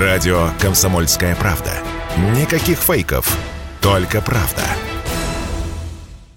Радио «Комсомольская правда». Никаких фейков, только правда.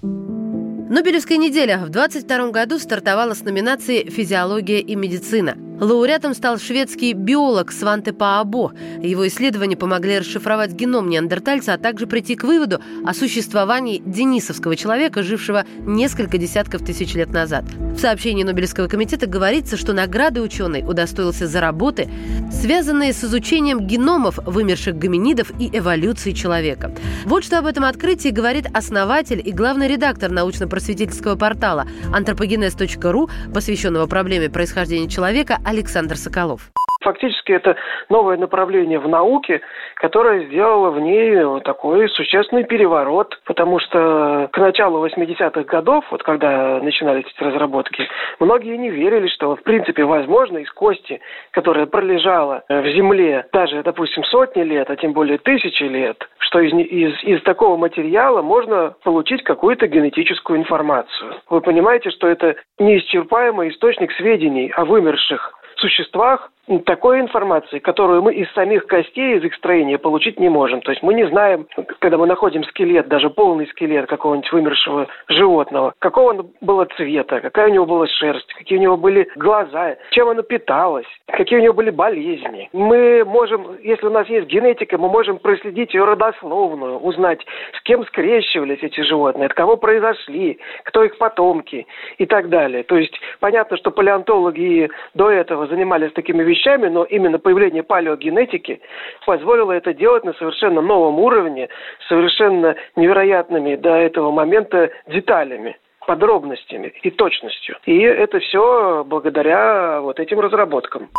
Нобелевская неделя в 22 году стартовала с номинации «Физиология и медицина». Лауреатом стал шведский биолог Сванте Паабо. Его исследования помогли расшифровать геном неандертальца, а также прийти к выводу о существовании денисовского человека, жившего несколько десятков тысяч лет назад. В сообщении Нобелевского комитета говорится, что награды ученый удостоился за работы, связанные с изучением геномов вымерших гоминидов и эволюции человека. Вот что об этом открытии говорит основатель и главный редактор научно-просветительского портала anthropogenes.ru, посвященного проблеме происхождения человека Александр Соколов. Фактически это новое направление в науке, которое сделало в ней такой существенный переворот, потому что к началу 80-х годов, вот когда начинались эти разработки, многие не верили, что в принципе возможно из кости, которая пролежала в земле даже, допустим, сотни лет, а тем более тысячи лет, что из, из, из такого материала можно получить какую-то генетическую информацию. Вы понимаете, что это неисчерпаемый источник сведений о вымерших существах, такой информации, которую мы из самих костей, из их строения получить не можем. То есть мы не знаем, когда мы находим скелет, даже полный скелет какого-нибудь вымершего животного, какого он было цвета, какая у него была шерсть, какие у него были глаза, чем оно питалось, какие у него были болезни. Мы можем, если у нас есть генетика, мы можем проследить ее родословную, узнать, с кем скрещивались эти животные, от кого произошли, кто их потомки и так далее. То есть понятно, что палеонтологи до этого занимались такими вещами, но именно появление палеогенетики позволило это делать на совершенно новом уровне, совершенно невероятными до этого момента деталями подробностями и точностью. И это все благодаря вот этим разработкам.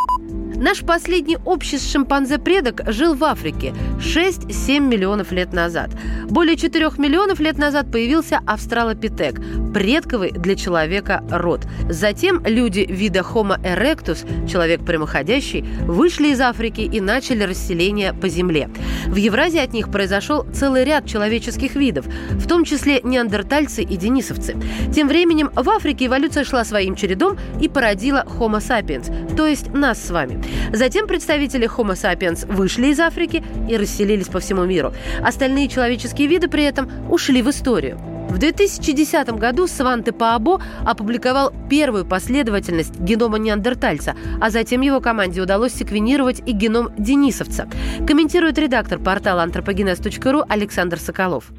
Наш последний общий шимпанзе-предок жил в Африке 6-7 миллионов лет назад. Более 4 миллионов лет назад появился австралопитек – предковый для человека род. Затем люди вида Homo erectus, человек прямоходящий, вышли из Африки и начали расселение по Земле. В Евразии от них произошел целый ряд человеческих видов, в том числе неандертальцы и денисовцы. Тем временем в Африке эволюция шла своим чередом и породила Homo sapiens, то есть нас с вами. Затем представители Homo sapiens вышли из Африки и расселились по всему миру. Остальные человеческие виды при этом ушли в историю. В 2010 году Сванте Паабо опубликовал первую последовательность генома неандертальца, а затем его команде удалось секвенировать и геном денисовца. Комментирует редактор портала anthropogenes.ru Александр Соколов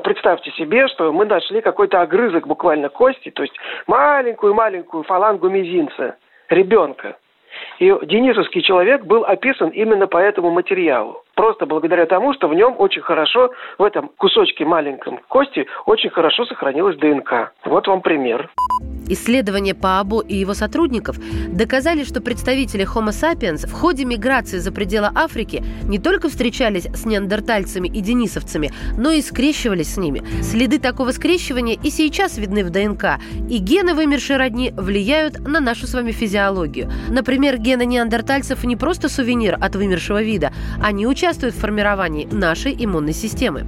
представьте себе, что мы нашли какой-то огрызок буквально кости, то есть маленькую-маленькую фалангу мизинца ребенка. И денисовский человек был описан именно по этому материалу. Просто благодаря тому, что в нем очень хорошо, в этом кусочке маленьком кости, очень хорошо сохранилась ДНК. Вот вам пример. Исследования Паабо и его сотрудников доказали, что представители Homo sapiens в ходе миграции за пределы Африки не только встречались с неандертальцами и денисовцами, но и скрещивались с ними. Следы такого скрещивания и сейчас видны в ДНК, и гены вымершей родни влияют на нашу с вами физиологию. Например, гены неандертальцев не просто сувенир от вымершего вида, они участвуют в формировании нашей иммунной системы.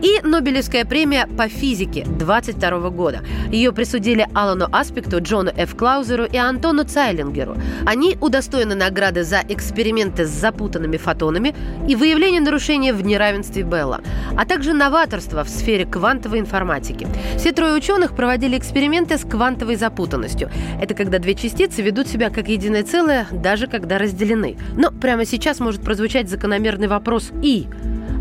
И Нобелевская премия по физике 22 года. Ее присудили Алану Аспекту, Джону Ф. Клаузеру и Антону Цайлингеру. Они удостоены награды за эксперименты с запутанными фотонами и выявление нарушения в неравенстве Белла, а также новаторство в сфере квантовой информатики. Все трое ученых проводили эксперименты с квантовой запутанностью. Это когда две частицы ведут себя как единое целое, даже когда разделены. Но прямо сейчас может прозвучать закономерный вопрос «И?»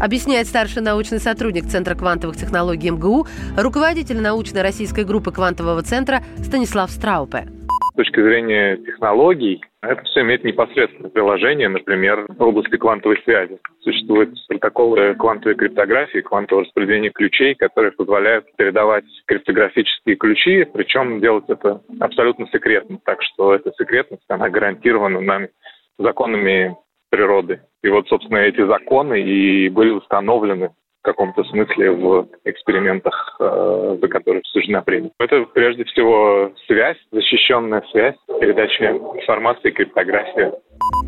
Объясняет старший научный сотрудник Центра квантовых технологий МГУ, руководитель научной российской группы квантового центра Станислав Страупе. С точки зрения технологий, это все имеет непосредственное приложение, например, в области квантовой связи. Существуют протоколы квантовой криптографии, квантового распределения ключей, которые позволяют передавать криптографические ключи, причем делать это абсолютно секретно. Так что эта секретность, она гарантирована нами законами природы. И вот, собственно, эти законы и были установлены в каком-то смысле в экспериментах, э, за которые суждена премия. Это прежде всего связь, защищенная связь, передача информации, криптография.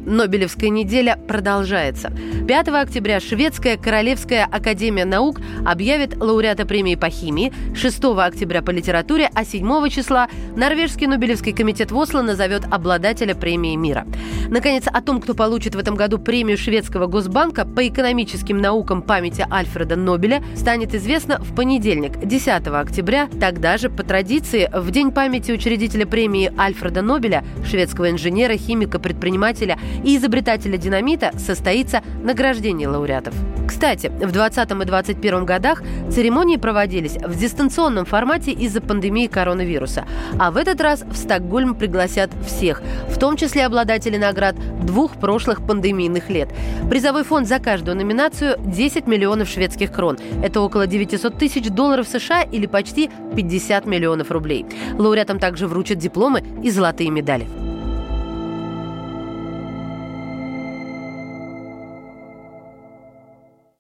Нобелевская неделя продолжается. 5 октября Шведская Королевская Академия Наук объявит лауреата премии по химии, 6 октября по литературе, а 7 числа Норвежский Нобелевский комитет в Осло назовет обладателя премии мира. Наконец, о том, кто получит в этом году премию Шведского Госбанка по экономическим наукам памяти Альфреда Нобеля, станет известно в понедельник, 10 октября. Тогда же, по традиции, в День памяти учредителя премии Альфреда Нобеля, шведского инженера, химика, предпринимателя и изобретателя динамита состоится награждение лауреатов. Кстати, в 2020 и 2021 годах церемонии проводились в дистанционном формате из-за пандемии коронавируса. А в этот раз в Стокгольм пригласят всех, в том числе обладателей наград двух прошлых пандемийных лет. Призовой фонд за каждую номинацию 10 миллионов шведских крон. Это около 900 тысяч долларов США или почти 50 миллионов рублей. Лауреатам также вручат дипломы и золотые медали.